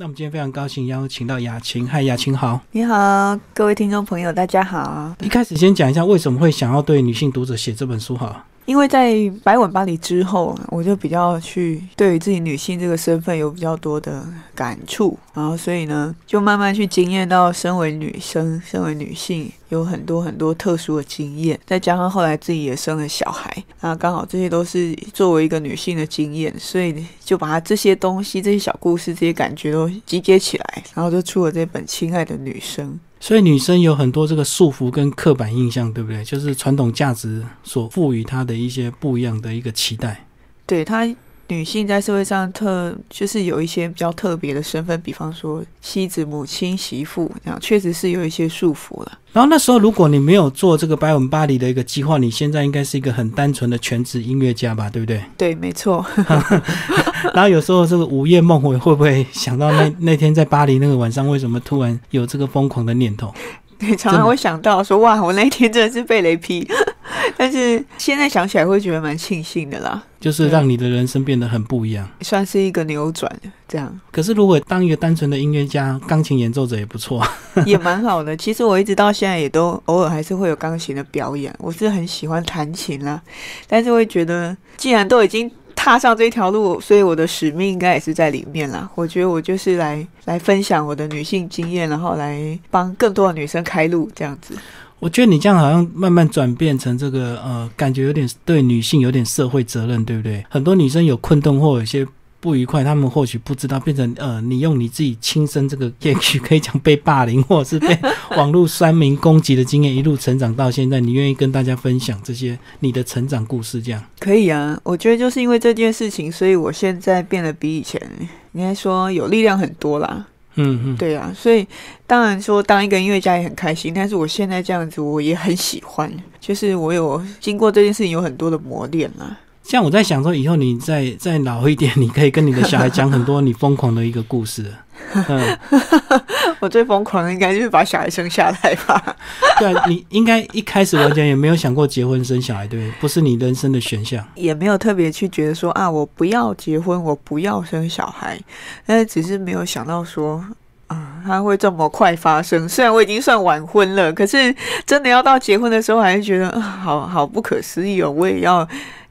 那我们今天非常高兴邀请到雅琴，嗨，雅琴好。你好，各位听众朋友，大家好。一开始先讲一下为什么会想要对女性读者写这本书好。因为在白吻巴黎之后，我就比较去对于自己女性这个身份有比较多的感触，然后所以呢，就慢慢去经验到身为女生、身为女性有很多很多特殊的经验，再加上后来自己也生了小孩，那刚好这些都是作为一个女性的经验，所以就把这些东西、这些小故事、这些感觉都集结起来，然后就出了这本《亲爱的女生》。所以女生有很多这个束缚跟刻板印象，对不对？就是传统价值所赋予她的一些不一样的一个期待。对她。女性在社会上特就是有一些比较特别的身份，比方说妻子、母亲、媳妇，这样确实是有一些束缚了。然后那时候，如果你没有做这个白文巴黎的一个计划，你现在应该是一个很单纯的全职音乐家吧？对不对？对，没错。然后有时候这个午夜梦回，会不会想到那那天在巴黎那个晚上，为什么突然有这个疯狂的念头？对，常常会想到说，哇，我那一天真的是被雷劈。但是现在想起来会觉得蛮庆幸的啦，就是让你的人生变得很不一样，算是一个扭转这样。可是如果当一个单纯的音乐家、钢琴演奏者也不错，也蛮好的。其实我一直到现在也都偶尔还是会有钢琴的表演，我是很喜欢弹琴啦。但是会觉得，既然都已经踏上这条路，所以我的使命应该也是在里面啦。我觉得我就是来来分享我的女性经验，然后来帮更多的女生开路这样子。我觉得你这样好像慢慢转变成这个呃，感觉有点对女性有点社会责任，对不对？很多女生有困顿或有些不愉快，她们或许不知道，变成呃，你用你自己亲身这个也许可以讲被霸凌或者是被网络酸民攻击的经验，一路成长到现在，你愿意跟大家分享这些你的成长故事？这样可以啊。我觉得就是因为这件事情，所以我现在变得比以前应该说有力量很多啦。嗯嗯，对啊，所以当然说当一个音乐家也很开心，但是我现在这样子我也很喜欢，就是我有经过这件事情有很多的磨练啦。像我在想说，以后你再再老一点，你可以跟你的小孩讲很多你疯狂的一个故事。嗯，我最疯狂的应该就是把小孩生下来吧。对啊，你应该一开始完全也没有想过结婚生小孩，对不对？不是你人生的选项，也没有特别去觉得说啊，我不要结婚，我不要生小孩，但是只是没有想到说啊，他会这么快发生。虽然我已经算晚婚了，可是真的要到结婚的时候，还是觉得好好不可思议哦。我也要。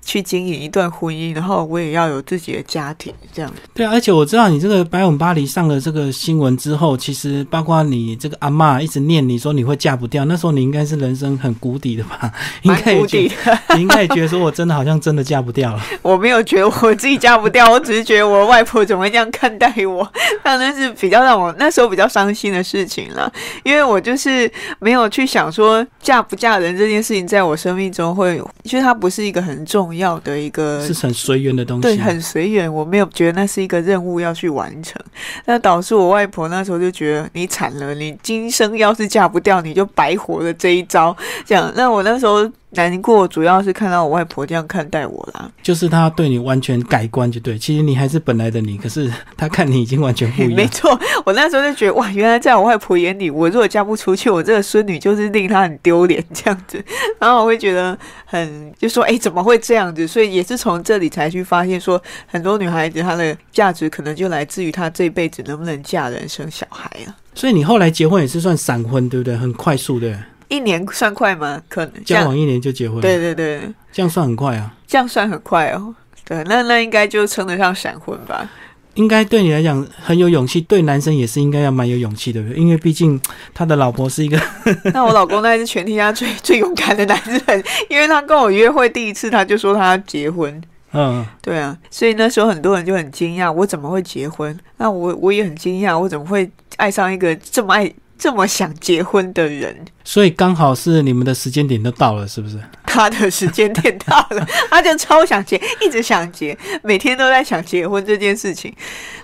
去经营一段婚姻，然后我也要有自己的家庭，这样。对啊，而且我知道你这个白吻巴黎上了这个新闻之后，其实包括你这个阿妈一直念你说你会嫁不掉，那时候你应该是人生很谷底的吧？蛮谷底的，你应该也觉得说我真的好像真的嫁不掉了。我没有觉得我自己嫁不掉，我只是觉得我外婆怎么会这样看待我，当然是比较让我那时候比较伤心的事情了，因为我就是没有去想说嫁不嫁人这件事情，在我生命中会，其实它不是一个很重。要的一个是很随缘的东西，对，很随缘。我没有觉得那是一个任务要去完成，那导致我外婆那时候就觉得你惨了，你今生要是嫁不掉，你就白活了这一招。这样，那我那时候。难过主要是看到我外婆这样看待我啦，就是她对你完全改观，就对。其实你还是本来的你，可是她看你已经完全不一样。没错，我那时候就觉得哇，原来在我外婆眼里，我如果嫁不出去，我这个孙女就是令她很丢脸这样子。然后我会觉得很，就说哎，怎么会这样子？所以也是从这里才去发现，说很多女孩子她的价值可能就来自于她这辈子能不能嫁人生小孩啊。所以你后来结婚也是算闪婚，对不对？很快速的。一年算快吗？可能交往一年就结婚？对对对，这样算很快啊！这样算很快哦。对，那那应该就称得上闪婚吧？应该对你来讲很有勇气，对男生也是应该要蛮有勇气的，因为毕竟他的老婆是一个。那我老公那是全天下最 最勇敢的男人，因为他跟我约会第一次他就说他要结婚。嗯，对啊，所以那时候很多人就很惊讶，我怎么会结婚？那我我也很惊讶，我怎么会爱上一个这么爱？这么想结婚的人，所以刚好是你们的时间点都到了，是不是？他的时间点到了，他就超想结，一直想结，每天都在想结婚这件事情。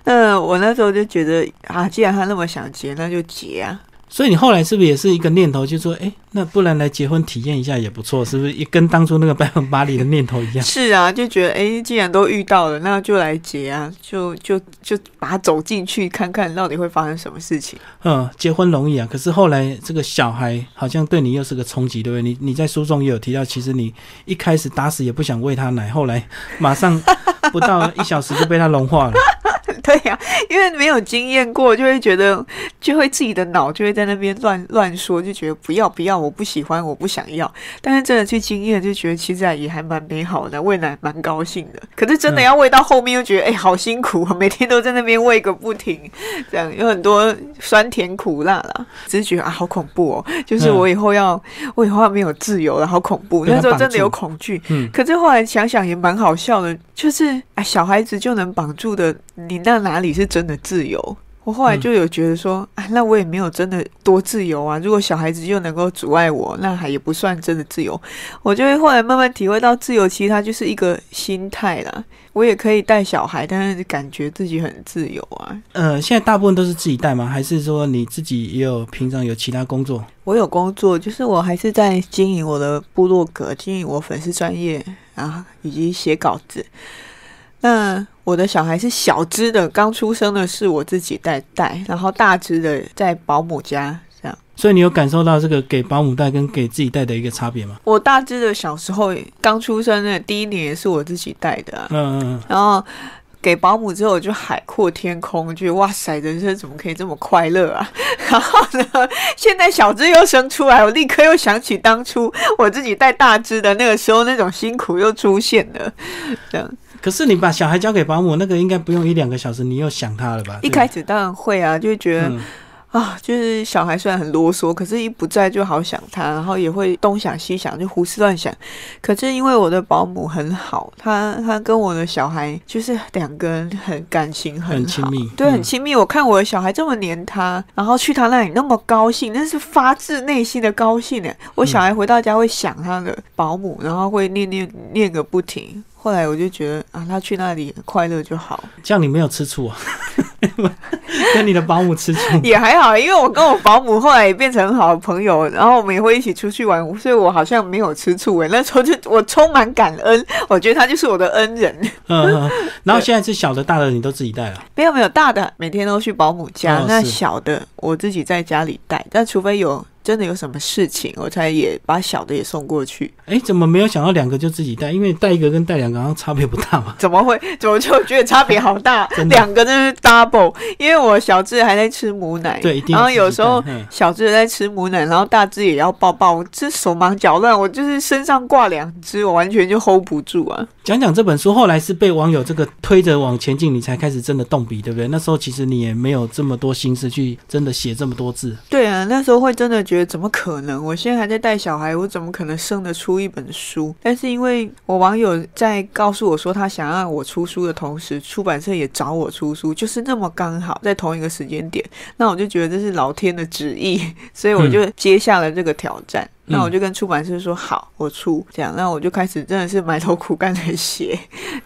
那我那时候就觉得啊，既然他那么想结，那就结啊。所以你后来是不是也是一个念头，就说，哎，那不然来结婚体验一下也不错，是不是？也跟当初那个百分巴黎的念头一样。是啊，就觉得，哎，既然都遇到了，那就来结啊，就就就把它走进去看看到底会发生什么事情。嗯，结婚容易啊，可是后来这个小孩好像对你又是个冲击，对不对？你你在书中也有提到，其实你一开始打死也不想喂他奶，后来马上不到一小时就被他融化了。对呀、因为没有经验过，就会觉得，就会自己的脑就会在那边乱乱说，就觉得不要不要，我不喜欢，我不想要。但是真的去经验，就觉得其实也还蛮美好的，喂奶蛮高兴的。可是真的要喂到后面，又觉得哎、好辛苦，每天都在那边喂个不停，这样有很多酸甜苦辣啦。只是觉得啊，好恐怖哦，就是我以后要，我以后要没有自由了，好恐怖。那时候真的有恐惧，嗯，可是后来想想也蛮好笑的，就是哎，小孩子就能绑住的，你那哪里是真的自由？我后来就有觉得说，啊，那我也没有真的多自由啊。如果小孩子又能够阻碍我，那还也不算真的自由。我就会后来慢慢体会到，自由其实它就是一个心态啦。我也可以带小孩，但是感觉自己很自由啊。呃，现在大部分都是自己带吗？还是说你自己也有平常有其他工作？我有工作，就是我还是在经营我的部落格，经营我粉丝专业啊，以及写稿子。那我的小孩是小只的，刚出生的是我自己带带，然后大只的在保姆家这样。所以你有感受到这个给保姆带跟给自己带的一个差别吗？我大只的小时候刚出生的第一年也是我自己带的啊，嗯嗯嗯，然后给保姆之后，我就海阔天空，觉得哇塞，人生怎么可以这么快乐啊？然后呢，现在小只又生出来，我立刻又想起当初我自己带大只的那个时候那种辛苦又出现了。这样可是你把小孩交给保姆，那个应该不用一两个小时，你又想他了吧？一开始当然会啊，就会觉得、嗯啊，就是小孩虽然很啰嗦，可是一不在就好想他，然后也会东想西想，就胡思乱想。可是因为我的保姆很好，他他跟我的小孩就是两个人很感情很亲密对，嗯很亲密。我看我的小孩这么黏他，然后去他那里那么高兴，那是发自内心的高兴呢。我小孩回到家会想他的保姆，然后会念念念个不停。后来我就觉得啊，他去那里快乐就好。这样你没有吃醋啊？跟你的保姆吃醋？也还好，因为我跟我保姆后来也变成很好的朋友，然后我们也会一起出去玩，所以我好像没有吃醋诶。那时候就我充满感恩，我觉得他就是我的恩人。嗯然后现在是小的、大的你都自己带了。没有没有，大的每天都去保姆家，那小的我自己在家里带，但除非有真的有什么事情，我才也把小的也送过去。哎，怎么没有想到两个就自己带？因为带一个跟带两个好像差别不大嘛。怎么会？怎么就觉得差别好大 两个就是 double，因为我小智还在吃母奶，对，一定。然后有时候嗯小只的在吃母奶，然后大智也要抱抱，我这手忙脚乱，我就是身上挂两只，我完全就 hold 不住啊。讲讲这本书，后来是被网友这个推着往前进，你才开始真的动笔，对不对？那时候其实你也没有这么多心思去真的写这么多字。对啊，那时候会真的觉得怎么可能？我现在还在带小孩，我怎么可能生得出一本书？但是因为我网友在告诉我说他想让我出书的同时，出版社也找我出书，就是那么刚好在同一个时间点，那我就觉得这是老天的旨意，所以我就接下了这个挑战。那我就跟出版社说好，我出这样，那我就开始真的是埋头苦干的写，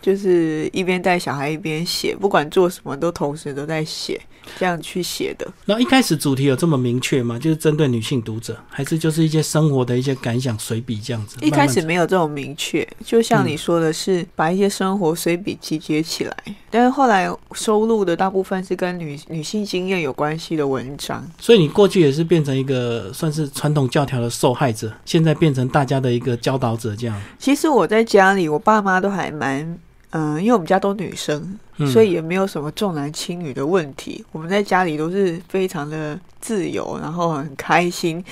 就是一边带小孩一边写，不管做什么都同时都在写，这样去写的。那一开始主题有这么明确吗？就是针对女性读者，还是就是一些生活的一些感想随笔这样子？一开始没有这种明确，就像你说的是把一些生活随笔集结起来，但是后来收录的大部分是跟女女性经验有关系的文章。所以你过去也是变成一个算是传统教条的受害者，现在变成大家的一个教导者这样。其实我在家里，我爸妈都还蛮。嗯，因为我们家都女生，嗯所以也没有什么重男轻女的问题。我们在家里都是非常的自由，然后很开心。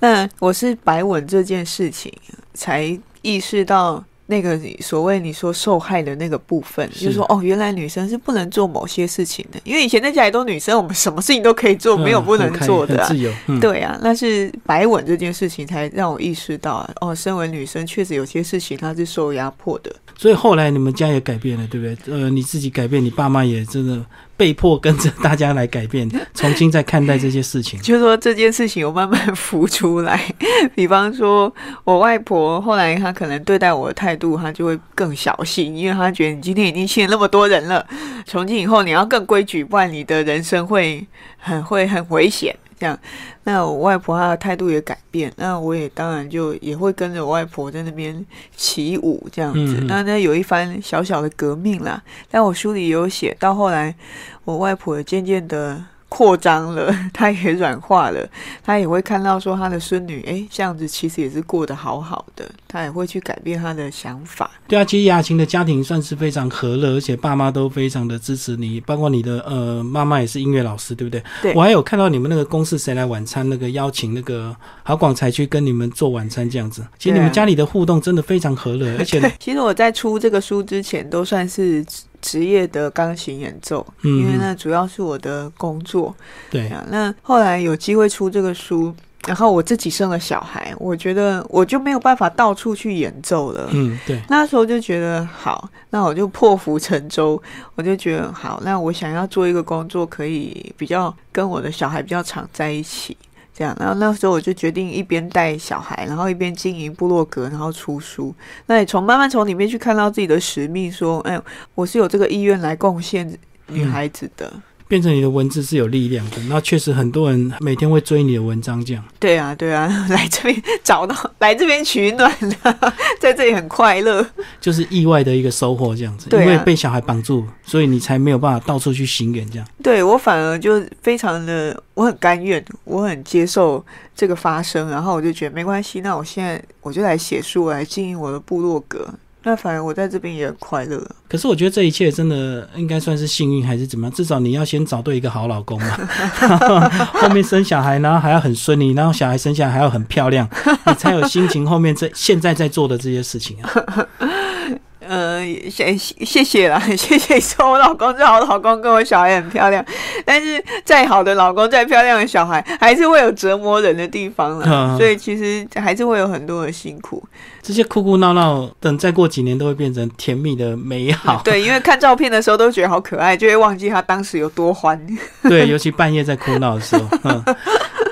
那我是白稳这件事情，才意识到那个所谓你说受害的那个部分，是就是说哦，原来女生是不能做某些事情的。因为以前在家里都女生，我们什么事情都可以做，没有不能做的、自由。嗯，对啊，那是白吻这件事情才让我意识到啊，哦，身为女生确实有些事情她是受压迫的。所以后来你们家也改变了，对不对？呃，你自己改变，你爸妈也真的被迫跟着大家来改变，重新再看待这些事情。就是说这件事情有慢慢浮出来，比方说我外婆后来她可能对待我的态度，她就会更小心，因为她觉得你今天已经欠那么多人了，从今以后你要更规矩，不然你的人生会很会很危险。这样，那我外婆她的态度也改变，那我也当然就也会跟着我外婆在那边起舞这样子。那那有一番小小的革命啦，但我书里有写到后来，我外婆也渐渐的扩张了，他也软化了，他也会看到说他的孙女，哎，这样子其实也是过得好好的，他也会去改变他的想法。对啊，其实雅琴的家庭算是非常和乐，而且爸妈都非常的支持你，包括你的呃妈妈也是音乐老师，对不对？对我还有看到你们那个公司谁来晚餐那个邀请那个郝广才去跟你们做晚餐这样子，其实你们家里的互动真的非常和乐，而且，其实我在出这个书之前都算是职职业的钢琴演奏，嗯因为那主要是我的工作。对啊，那后来有机会出这个书，然后我自己生了小孩，我觉得我就没有办法到处去演奏了。嗯对，那时候就觉得好，那我就破釜沉舟，我就觉得好，那我想要做一个工作，可以比较跟我的小孩比较常在一起，这样。然后那时候我就决定一边带小孩，然后一边经营部落格，然后出书。那也从慢慢从里面去看到自己的使命，说，哎，我是有这个意愿来贡献女孩子的。变成你的文字是有力量的，那确实很多人每天会追你的文章这样。对啊，对啊，来这边找到，来这边取暖的，在这里很快乐。就是意外的一个收获，这样子，对啊因为被小孩绑住，所以你才没有办法到处去行远这样。对我反而就非常的，我很甘愿，我很接受这个发生，然后我就觉得没关系，那我现在我就来写书，我来经营我的部落格。那反而我在这边也很快乐。可是我觉得这一切真的应该算是幸运还是怎么样？至少你要先找对一个好老公嘛，后面生小孩，然后还要很顺利，然后小孩生下来还要很漂亮，你才有心情后面这现在在做的这些事情啊。呃，谢谢谢啦，谢谢说我老公最好的老公跟我小孩很漂亮，但是再好的老公再漂亮的小孩，还是会有折磨人的地方啦。嗯所以其实还是会有很多的辛苦。这些哭哭闹闹，等再过几年都会变成甜蜜的美好。对，因为看照片的时候都觉得好可爱，就会忘记他当时有多欢。对，尤其半夜在哭闹的时候，嗯。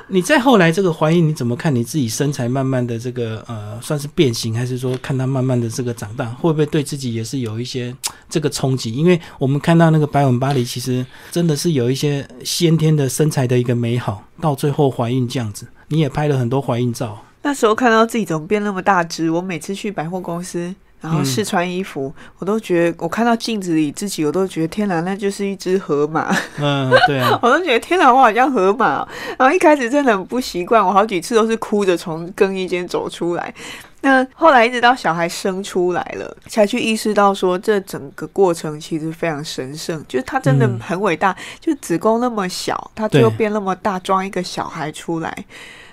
你再后来这个怀孕，你怎么看你自己身材慢慢的这个呃，算是变形，还是说看他慢慢的这个长大，会不会对自己也是有一些这个冲击？因为我们看到那个白吻巴黎，其实真的是有一些先天的身材的一个美好，到最后怀孕这样子，你也拍了很多怀孕照。那时候看到自己怎么变那么大只，我每次去百货公司，然后试穿衣服，我都觉得我看到镜子里自己，我都觉得天哪，那就是一只河马。嗯，对啊，我都觉得天哪，我好像河马哦。然后一开始真的很不习惯，我好几次都是哭着从更衣间走出来。那后来一直到小孩生出来了，才去意识到说，这整个过程其实非常神圣，就是他真的嗯很伟大。就子宫那么小，他最后变那么大，装一个小孩出来。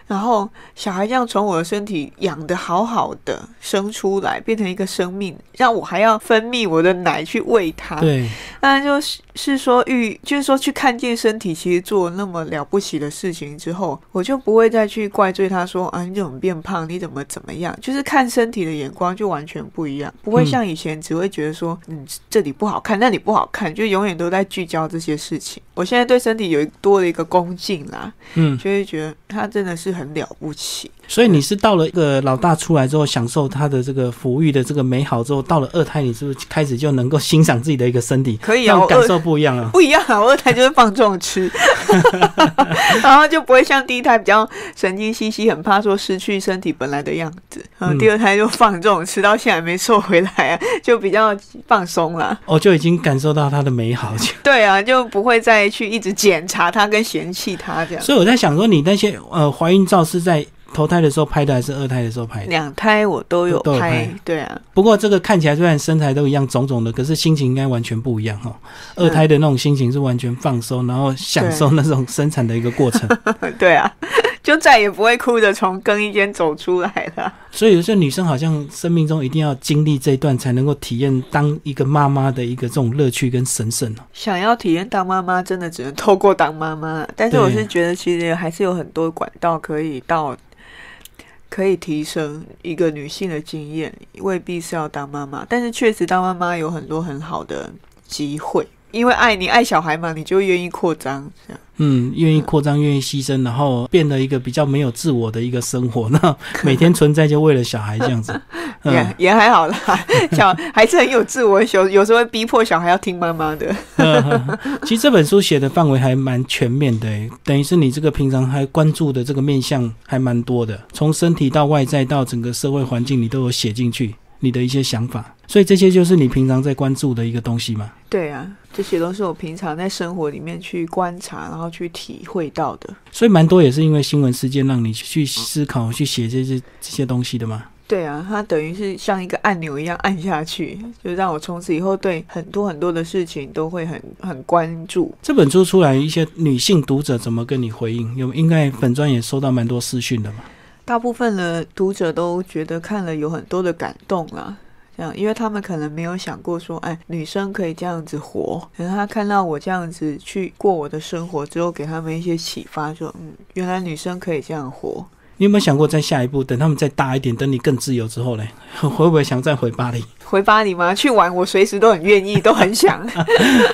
然后小孩这样从我的身体养的好好的生出来，变成一个生命，让我还要分泌我的奶去喂他。对，那就是是说遇，就是说去看见身体其实做那么了不起的事情之后，我就不会再去怪罪他说啊你怎么变胖，你怎么怎么样，就是看身体的眼光就完全不一样，不会像以前只会觉得说嗯这里不好看，那里不好看，就永远都在聚焦这些事情。我现在对身体有多了一个恭敬啦，嗯，就会觉得他真的是很很了不起。所以你是到了一个老大出来之后，享受他的这个抚育的这个美好之后，到了二胎，你是不是开始就能够欣赏自己的一个身体？可以啊，感受不一样啊。不一样啊，我二胎就是放纵吃，然后就不会像第一胎比较神经兮兮，很怕说失去身体本来的样子。然后嗯第二胎就放纵吃，到现在没瘦回来啊，就比较放松了。哦就已经感受到它的美好。对啊，就不会再去一直检查它跟嫌弃它这样。所以我在想说，你那些呃怀孕照是在头胎的时候拍的，还是二胎的时候拍的？两胎我都有拍拍，对啊，不过这个看起来虽然身材都一样肿肿的，可是心情应该完全不一样哈。二胎的那种心情是完全放松，然后享受那种生产的一个过程。对啊，就再也不会哭着从更衣间走出来了。所以有些女生好像生命中一定要经历这一段，才能够体验当一个妈妈的一个这种乐趣跟神圣哦。想要体验当妈妈，真的只能透过当妈妈。但是我对是觉得，其实还是有很多管道可以到，可以提升一个女性的经验，未必是要当妈妈。但是确实当妈妈有很多很好的机会，因为爱你爱小孩嘛，你就愿意扩张。这样嗯，愿意扩张，愿意牺牲，然后变得一个比较没有自我的一个生活，那 每天存在就为了小孩这样子。也、嗯，也还好啦，小孩是很有自我，有有时候会逼迫小孩要听妈妈的。其实这本书写的范围还蛮全面的，等于是你这个平常还关注的这个面向还蛮多的，从身体到外在到整个社会环境，你都有写进去。你的一些想法，所以这些就是你平常在关注的一个东西吗。对啊，这些都是我平常在生活里面去观察，然后去体会到的。所以蛮多也是因为新闻事件让你去思考、去写这些这些东西的嘛。对啊，它等于是像一个按钮一样按下去，就让我从此以后对很多很多的事情都会很很关注。这本书出来，一些女性读者怎么跟你回应？有应该本专也收到蛮多私讯的嘛？大部分的读者都觉得看了有很多的感动啦，这样，因为他们可能没有想过说，哎，女生可以这样子活。可能他看到我这样子去过我的生活之后，给他们一些启发，说，嗯，原来女生可以这样活。你有没有想过，在下一步，等他们再大一点，等你更自由之后呢？会不会想再回巴黎？回巴黎吗？去玩，我随时都很愿意，都很想。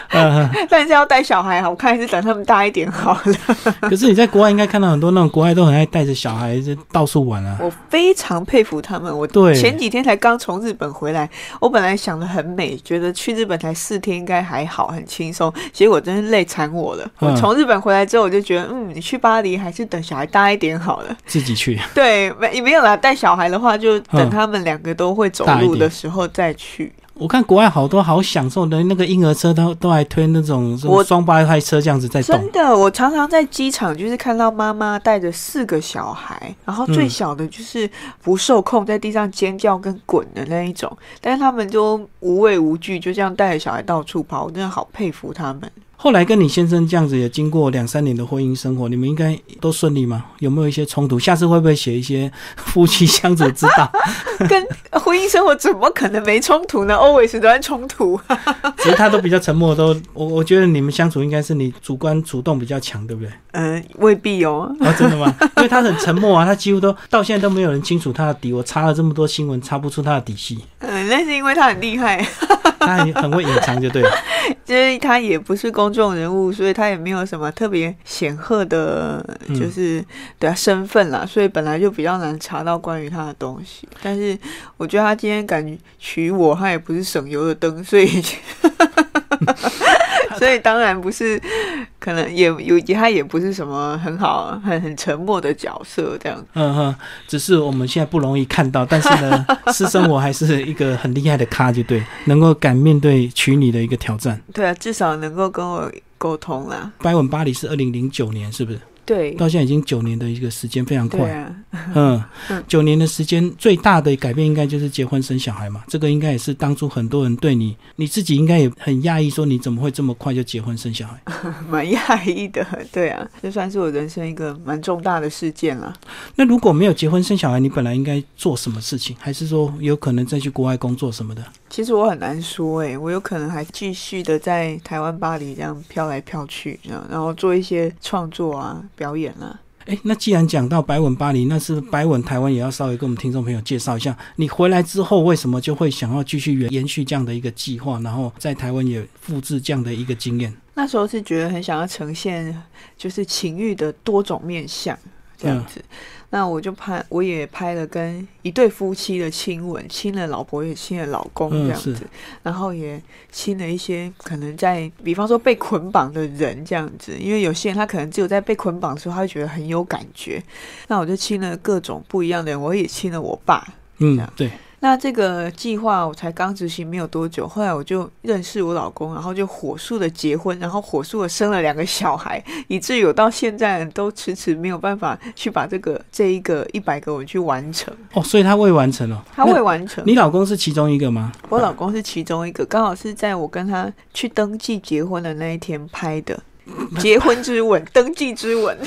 但是要带小孩，我看还是等他们大一点好了。可是你在国外应该看到很多那种国外都很爱带着小孩子到处玩啊。我非常佩服他们。我对前几天才刚从日本回来，我本来想的很美，觉得去日本才四天应该还好，很轻松。结果真是累惨我了。我从日本回来之后，我就觉得，嗯，你去巴黎还是等小孩大一点好了。自己去。对，没没有啦。带小孩的话，就等他们两个都会走路的时候再。再去，我看国外好多好享受的那个婴儿车，都都还推那种什么双胞胎车这样子在动。真的，我常常在机场就是看到妈妈带着四个小孩，然后最小的就是不受控，在地上尖叫跟滚的那一种，但是他们就无畏无惧，就这样带着小孩到处跑，我真的好佩服他们。后来跟你先生这样子也经过两三年的婚姻生活，你们应该都顺利吗？有没有一些冲突？下次会不会写一些夫妻相处之道？跟婚姻生活怎么可能没冲突呢？always 都在冲突。其实他都比较沉默，都我我觉得你们相处应该是你主观主动比较强，对不对？嗯，未必哦。啊，真的吗？因为他很沉默啊，他几乎都到现在都没有人清楚他的底。我查了这么多新闻，查不出他的底细。嗯，那是因为他很厉害。他很很会隐藏，就对了。就是他也不是公众人物，所以他也没有什么特别显赫的，就是对啊身份啦，所以本来就比较难查到关于他的东西。但是我觉得他今天敢娶我，他也不是省油的灯，所以。所以当然不是，可能也有他也不是什么很好、很很沉默的角色这样。嗯哼，只是我们现在不容易看到，但是呢，私生活还是一个很厉害的咖，就对，能够敢面对娶你的一个挑战。对啊，至少能够跟我沟通啦。白吻巴黎是二零零九年，是不是？对，到现在已经九年的一个时间，非常快。嗯，九年的时间最大的改变应该就是结婚生小孩嘛。这个应该也是当初很多人对你，你自己应该也很讶异，说你怎么会这么快就结婚生小孩？蛮讶异的，对啊，这算是我人生一个蛮重大的事件了。那如果没有结婚生小孩，你本来应该做什么事情？还是说有可能再去国外工作什么的？其实我很难说，哎，我有可能还继续的在台湾巴黎这样飘来飘去，然后做一些创作啊。表演啊，哎，那既然讲到白吻巴黎，那是白吻台湾也要稍微跟我们听众朋友介绍一下，你回来之后为什么就会想要继续延延续这样的一个计划，然后在台湾也复制这样的一个经验？那时候是觉得很想要呈现，就是情欲的多种面相这样子。那我就拍，我也拍了跟一对夫妻的亲吻，亲了老婆也亲了老公这样子，然后也亲了一些可能在，比方说被捆绑的人这样子，因为有些人他可能只有在被捆绑的时候，他会觉得很有感觉。那我就亲了各种不一样的人，我也亲了我爸，嗯，对。那这个计划我才刚执行没有多久，后来我就认识我老公，然后就火速的结婚，然后火速的生了两个小孩，以至于我到现在都迟迟没有办法去把这个这一个一百个我去完成。哦，所以他未完成哦，他未完成。你老公是其中一个吗？我老公是其中一个，刚好是在我跟他去登记结婚的那一天拍的结婚之吻，登记之吻。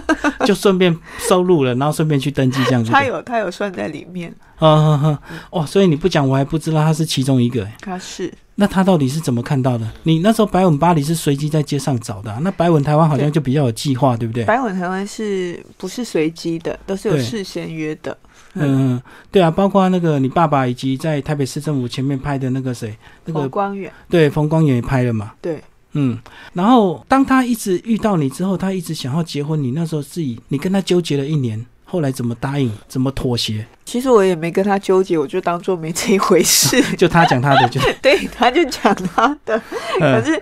就顺便收录了，然后顺便去登记这样子。他有他有算在里面。啊哦，所以你不讲我还不知道他是其中一个。他是。那他到底是怎么看到的？你那时候白吻巴黎是随机在街上找的，那白吻台湾好像就比较有计划，对不对？白吻台湾是不是随机的？都是有事先约的。嗯，对啊，包括那个你爸爸以及在台北市政府前面拍的那个谁，那个冯光远。对，冯光远也拍了嘛。对。嗯，然后当他一直遇到你之后，他一直想要结婚。你那时候自己，你跟他纠结了一年，后来怎么答应？怎么妥协？其实我也没跟他纠结，我就当做没这一回事。就他讲他的，就 对，他就讲他的。可是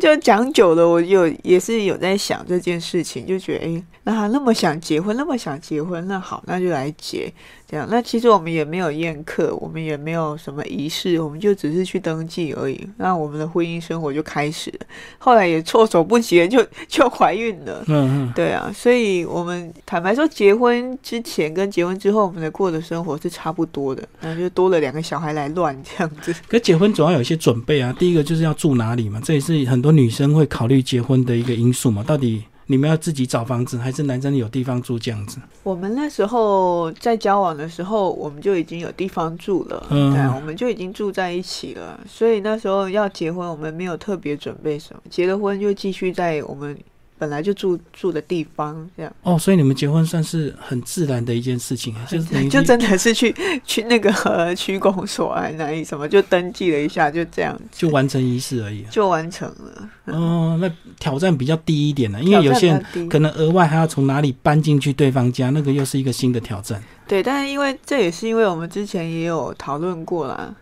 就讲久了，我有也是有在想这件事情，就觉得哎，那他那么想结婚，那么想结婚，那好，那就来结。这样，那其实我们也没有宴客，我们也没有什么仪式，我们就只是去登记而已。那我们的婚姻生活就开始了。后来也措手不及，就就怀孕了。嗯嗯，对啊，所以我们坦白说，结婚之前跟结婚之后，我们的过的生活是差不多的。然后就多了两个小孩来乱这样子。可结婚总要有一些准备啊，第一个就是要住哪里嘛，这也是很多女生会考虑结婚的一个因素嘛。到底？你们要自己找房子，还是男生有地方住这样子？我们那时候在交往的时候，我们就已经有地方住了，对，我们就已经住在一起了。所以那时候要结婚，我们没有特别准备什么，结了婚就继续在我们。本来就住住的地方，这样哦，所以你们结婚算是很自然的一件事情，就是就真的是去 去那个 区公所啊，哪里什么就登记了一下，就这样就完成仪式而已，就完成了。哦，那挑战比较低一点呢，因为有些人可能额外还要从哪里搬进去对方家，那个又是一个新的挑战。对，但是因为这也是因为我们之前也有讨论过啦。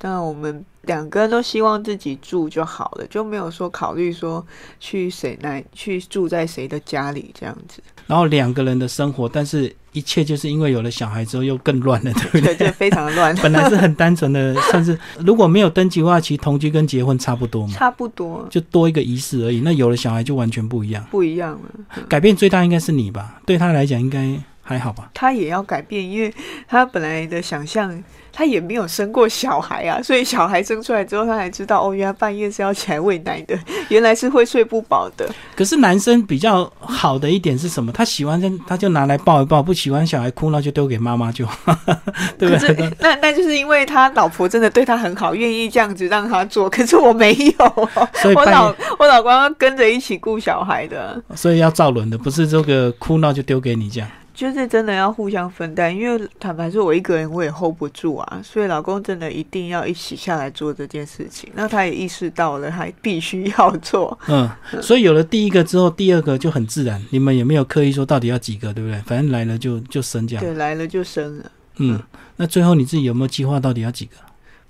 但我们两个人都希望自己住就好了，就没有说考虑说去谁那去住在谁的家里这样子。然后两个人的生活，但是一切就是因为有了小孩之后又更乱了，对不对？对，非常乱。本来是很单纯的，算是如果没有登记的话，其实同居跟结婚差不多嘛。差不多，就多一个仪式而已。那有了小孩就完全不一样，不一样了。改变最大应该是你吧？对他来讲应该还好吧？他也要改变，因为他本来的想象。他也没有生过小孩啊，所以小孩生出来之后，他才知道哦，原来半夜是要起来喂奶的，原来是会睡不饱的。可是男生比较好的一点是什么？他喜欢他他就拿来抱一抱，不喜欢小孩哭闹就丢给妈妈就，对不对？那那就是因为他老婆真的对他很好，愿意这样子让他做。可是我没有，所以我老我老公要跟着一起顾小孩的，所以要造轮的，不是这个哭闹就丢给你这样。就是真的要互相分担，因为坦白说，我一个人我也 hold 不住啊，所以老公真的一定要一起下来做这件事情。那他也意识到了，他必须要做。嗯，所以有了第一个之后，第二个就很自然。你们也没有刻意说到底要几个，对不对？反正来了就就生这样。对，来了就生了。嗯，那最后你自己有没有计划到底要几个？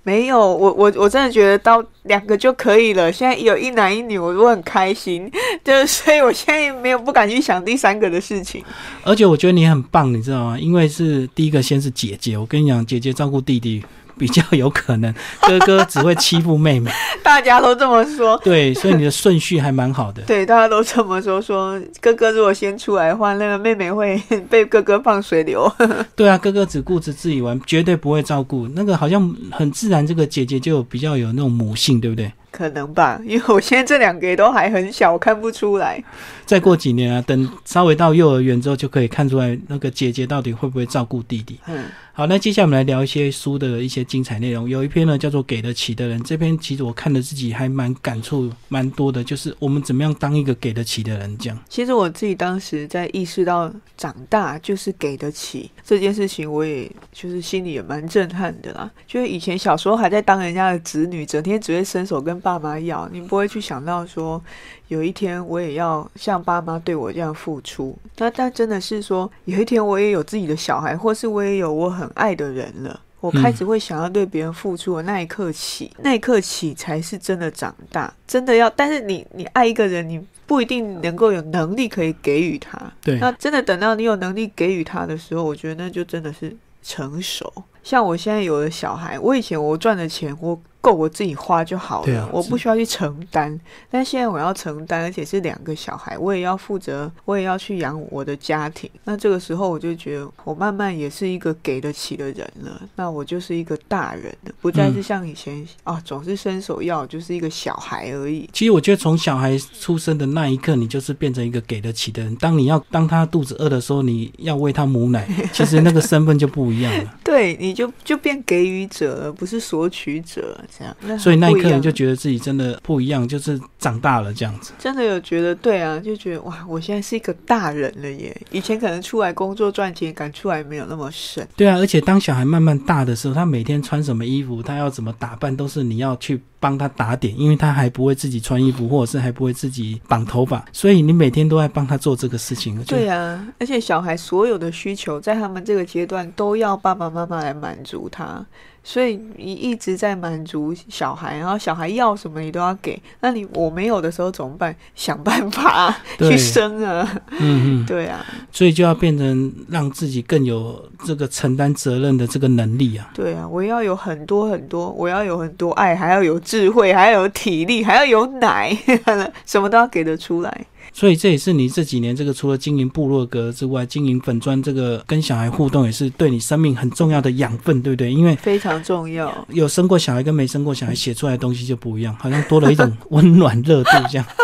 没有，我我我真的觉得到两个就可以了。现在有一男一女，我都很开心，就是所以我现在没有不敢去想第三个的事情。而且我觉得你很棒，你知道吗？因为是第一个先是姐姐，我跟你讲，姐姐照顾弟弟。比较有可能，哥哥只会欺负妹妹，大家都这么说。对，所以你的顺序还蛮好的。对，大家都这么说，说哥哥如果先出来的话，那个妹妹会被哥哥放水流。对啊，哥哥只顾着自己玩，绝对不会照顾。那个好像很自然，这个姐姐就比较有那种母性，对不对？可能吧，因为我现在这两个也都还很小，我看不出来。再过几年啊，等稍微到幼儿园之后，就可以看出来那个姐姐到底会不会照顾弟弟。嗯。好，那接下来我们来聊一些书的一些精彩内容。有一篇呢叫做《给得起的人》，这篇其实我看了自己还蛮感触蛮多的，就是我们怎么样当一个给得起的人。这样，其实我自己当时在意识到长大就是给得起这件事情，我也就是心里也蛮震撼的啦。就是以前小时候还在当人家的子女，整天只会伸手跟爸妈要，你不会去想到说。有一天我也要像爸妈对我这样付出，那但真的是说，有一天我也有自己的小孩，或是我也有我很爱的人了，我开始会想要对别人付出的那一刻起，那一刻起才是真的长大，真的要。但是你你爱一个人，你不一定能够有能力可以给予他。对，那真的等到你有能力给予他的时候，我觉得那就真的是成熟。像我现在有了小孩，我以前我赚的钱我。够我自己花就好了，我不需要去承担。但现在我要承担，而且是两个小孩，我也要负责，我也要去养我的家庭。那这个时候，我就觉得我慢慢也是一个给得起的人了。那我就是一个大人了，不再是像以前啊，总是伸手要，就是一个小孩而已。其实我觉得，从小孩出生的那一刻，你就是变成一个给得起的人。当你要当他肚子饿的时候，你要喂他母奶，其实那个身份就不一样了。对，你就就变给予者了，不是索取者。这样。所以那一刻你就觉得自己真的不一样，就是长大了这样子。真的有觉得对啊，就觉得哇，我现在是一个大人了耶！以前可能出来工作赚钱，感出来没有那么深。对啊，而且当小孩慢慢大的时候，他每天穿什么衣服，他要怎么打扮，都是你要去帮他打点，因为他还不会自己穿衣服，或者是还不会自己绑头发，所以你每天都在帮他做这个事情。对啊，而且小孩所有的需求，在他们这个阶段都要爸爸妈妈来满足他，所以你一直在满足小孩，然后小孩要什么你都要给。那你我没有的时候怎么办？想办法去生啊！嗯嗯，对啊，所以就要变成让自己更有这个承担责任的这个能力啊。对啊，我要有很多很多，我要有很多爱，还要有智慧，还要有体力，还要有奶，什么都要给得出来。所以这也是你这几年这个除了经营部落格之外，经营粉砖这个跟小孩互动，也是对你生命很重要的养分，对不对？因为非常重要。有生过小孩跟没生过小孩写出来的东西就不一样，好像多了一种温暖热度这样。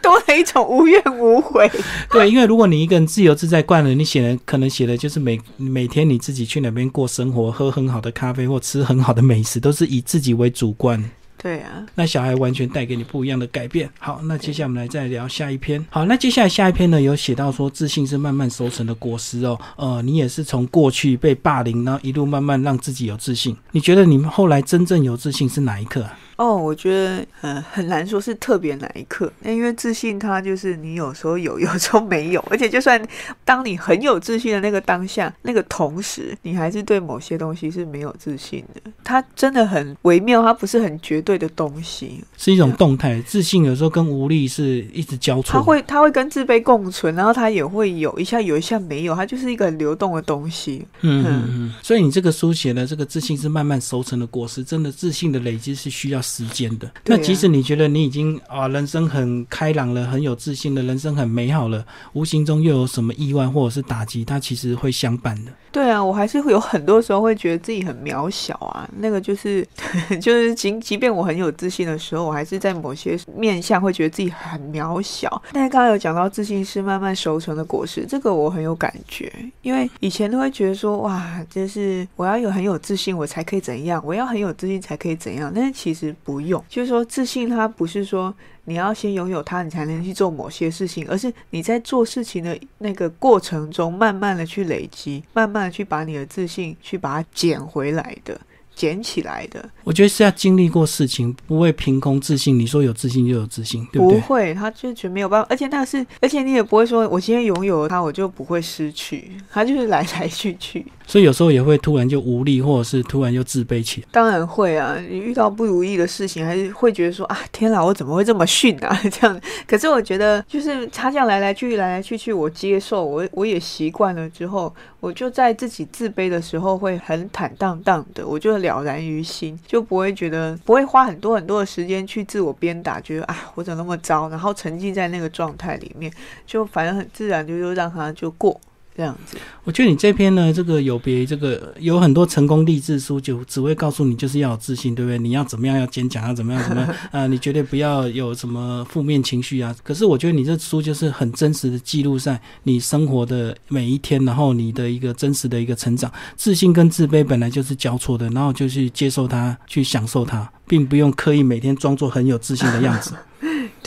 多了一种无怨无悔。对，因为如果你一个人自由自在惯了，你写的可能写的就是每每天你自己去哪边过生活，喝很好的咖啡或吃很好的美食，都是以自己为主观。对啊，那小孩完全带给你不一样的改变。好，那接下来我们来再聊下一篇。好，那接下来下一篇呢，有写到说自信是慢慢收成的果实哦。呃，你也是从过去被霸凌，然后一路慢慢让自己有自信。你觉得你们后来真正有自信是哪一刻啊？哦，我觉得呃很难说是特别哪一刻，那因为自信它就是你有时候有，有时候没有，而且就算当你很有自信的那个当下，那个同时，你还是对某些东西是没有自信的。它真的很微妙，它不是很绝对的东西，是一种动态，自信有时候跟无力是一直交错。它会它会跟自卑共存，然后它也会有一下有一下没有，它就是一个很流动的东西。嗯嗯嗯，所以你这个书写的这个自信是慢慢熟成的果实，真的自信的累积是需要时间的。啊那即使你觉得你已经啊人生很开朗了，很有自信了，人生很美好了，无形中又有什么意外或者是打击，它其实会相伴的。对啊，我还是会有很多时候会觉得自己很渺小啊。那个就是 就是即即便我很有自信的时候，我还是在某些面向会觉得自己很渺小。但是刚刚有讲到自信是慢慢熟成的果实，这个我很有感觉，因为以前都会觉得说哇，就是我要有很有自信，我才可以怎样，我要很有自信才可以怎样。但是其实不用，就是说自信它不是说。你要先拥有它，你才能去做某些事情，而是你在做事情的那个过程中，慢慢的去累积，慢慢的去把你的自信去把它捡回来的，捡起来的。我觉得是要经历过事情，不会凭空自信。你说有自信就有自信，对不对？会，他就觉得没有办法，而且那是，而且你也不会说，我今天拥有了它，我就不会失去，它就是来来去去。所以有时候也会突然就无力，或者是突然就自卑起来。当然会啊，你遇到不如意的事情，还是会觉得说啊，天哪，我怎么会这么逊啊？这样。可是我觉得，就是他这样来来去去，来来去去，我接受，我我也习惯了之后，我就在自己自卑的时候会很坦荡荡的，我就了然于心，就不会觉得不会花很多很多的时间去自我鞭打，觉得啊，我怎么那么糟，然后沉浸在那个状态里面，就反正很自然就就让它就过。这样子，我觉得你这篇呢，这个有别于这个有很多成功励志书，就只会告诉你就是要有自信，对不对？你要怎么样要坚强，要怎么样怎么样 啊、你绝对不要有什么负面情绪啊。可是我觉得你这书就是很真实的记录在你生活的每一天，然后你的一个真实的一个成长。自信跟自卑本来就是交错的，然后就去接受它，去享受它，并不用刻意每天装作很有自信的样子。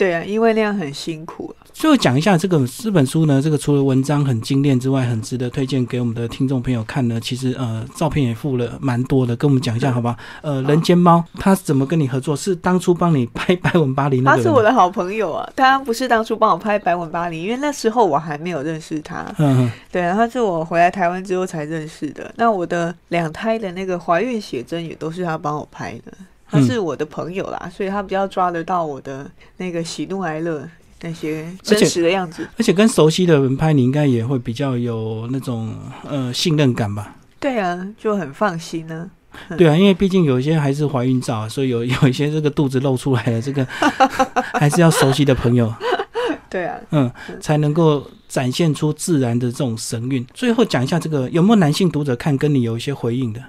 对啊，因为那样很辛苦。最后讲一下这个这本书呢，这个除了文章很精炼之外，很值得推荐给我们的听众朋友看呢。其实呃，照片也附了蛮多的，跟我们讲一下好吧？呃，人间猫他怎么跟你合作？是当初帮你拍《白吻巴黎》那他个他？是我的好朋友啊，他不是当初帮我拍《白吻巴黎》，因为那时候我还没有认识他。嗯嗯对啊，他是我回来台湾之后才认识的。那我的两胎的那个怀孕写真也都是他帮我拍的，他是我的朋友啦，所以他比较抓得到我的那个喜怒哀乐那些真实的样子。而且跟熟悉的人拍，你应该也会比较有那种呃信任感吧？对啊，就很放心呢、对啊，因为毕竟有一些还是怀孕照啊，所以有 有一些这个肚子露出来的，这个 还是要熟悉的朋友。对啊，嗯，才能够展现出自然的这种神韵。最后讲一下这个有没有男性读者看跟你有一些回应的？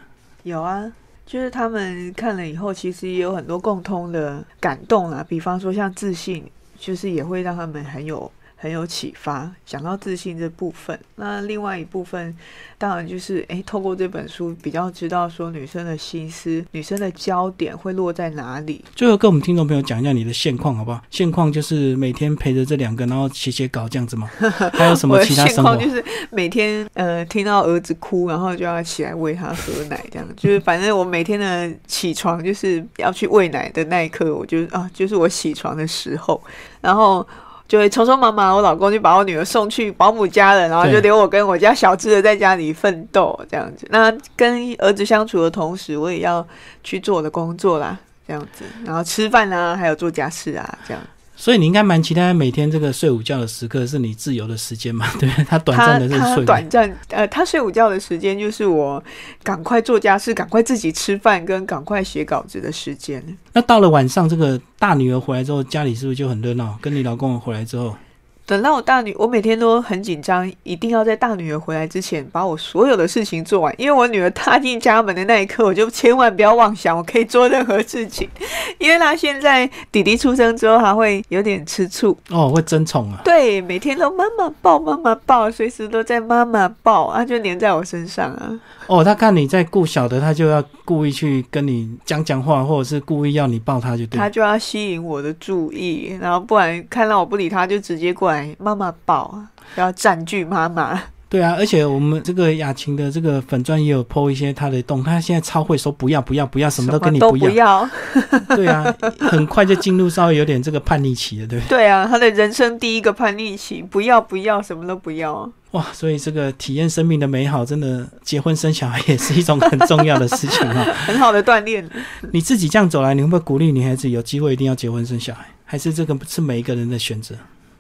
有啊。就是他们看了以后，其实也有很多共通的感动啊，比方说像自信，就是也会让他们很有很有启发。讲到自信这部分，那另外一部分当然就是诶，透过这本书比较知道说女生的心思，女生的焦点会落在哪里。最后跟我们听众朋友讲一下你的现况好不好？现况就是每天陪着这两个，然后写写稿这样子吗？还有什么其他生活？就是每天呃听到儿子哭，然后就要起来喂他喝奶，这样就是反正我每天的起床就是要去喂奶的那一刻，我就啊就是我起床的时候，然后就会匆匆忙忙，我老公就把我女儿送去保姆家了，然后就留我跟我家小智的在家里奋斗这样子。那跟儿子相处的同时，我也要去做我的工作啦，这样子，然后吃饭啊，还有做家事啊，这样。所以你应该蛮期待每天这个睡午觉的时刻是你自由的时间嘛？对，他短暂的是睡。短暂呃，他睡午觉的时间就是我赶快做家事、赶快自己吃饭跟赶快写稿子的时间。那到了晚上，这个大女儿回来之后，家里是不是就很热闹？跟你老公回来之后。等到我大女，我每天都很紧张，一定要在大女儿回来之前把我所有的事情做完。因为我女儿踏进家门的那一刻，我就千万不要妄想我可以做任何事情。因为她现在弟弟出生之后，她会有点吃醋哦，会争宠啊。对，每天都妈妈抱，妈妈抱，随时都在妈妈抱，她就黏在我身上啊。哦，她看你在顾小的，她就要故意去跟你讲讲话，或者是故意要你抱她，就对。她就要吸引我的注意，然后不然看到我不理她，就直接过来。妈妈抱，要占据妈妈。对啊，而且我们这个雅琴的这个粉钻也有 PO 一些她的动，她现在超会说不要不要不要，什么都跟你不要。对啊，很快就进入稍微有点这个叛逆期了，对不对？对啊，她的人生第一个叛逆期，不要不要，什么都不要。哇，所以这个体验生命的美好，真的结婚生小孩也是一种很重要的事情啊，很好的锻炼。你自己这样走来，你会不会鼓励女孩子有机会一定要结婚生小孩？还是这个是每一个人的选择？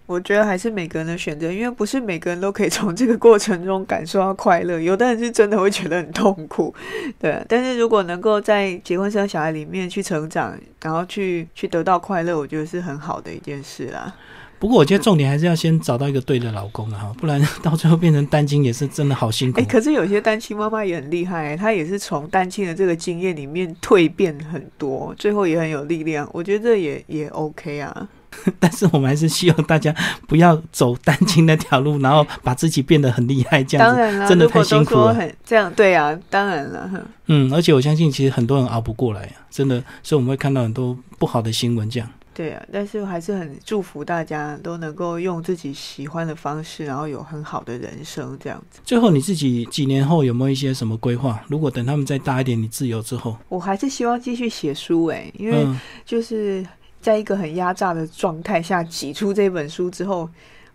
我觉得还是每个人的选择，因为不是每个人都可以从这个过程中感受到快乐。有的人是真的会觉得很痛苦，对。但是如果能够在结婚生小孩里面去成长，然后去去得到快乐，我觉得是很好的一件事啦。不过我觉得重点还是要先找到一个对的老公啊，不然 到最后变成单亲也是真的好辛苦。哎，可是有些单亲妈妈也很厉害，她也是从单亲的这个经验里面蜕变很多，最后也很有力量。我觉得这也也 OK 啊。但是我们还是希望大家不要走单亲那条路，然后 把自己变得很厉害，这样子真的太辛苦了。这样对啊，当然了。嗯，而且我相信其实很多人熬不过来啊，真的，所以我们会看到很多不好的新闻。这样对啊，但是还是很祝福大家都能够用自己喜欢的方式，然后有很好的人生这样子。最后你自己几年后有没有一些什么规划？如果等他们再大一点，你自由之后，我还是希望继续写书哎，因为就是。在一个很压榨的状态下挤出这本书之后，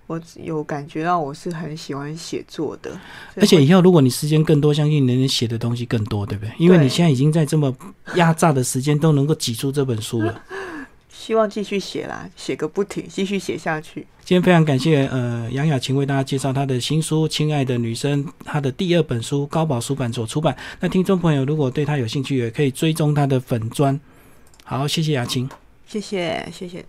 我有感觉到我是很喜欢写作的。而且以后如果你时间更多，相信你能写的东西更多，对不对？因为你现在已经在这么压榨的时间都能够挤出这本书了。希望继续写啦，写个不停，继续写下去。今天非常感谢呃杨雅琴为大家介绍她的新书《亲爱的女生》，她的第二本书高宝书版所出版。那听众朋友如果对她有兴趣，也可以追踪她的粉砖。好，谢谢雅琴。谢谢，谢谢。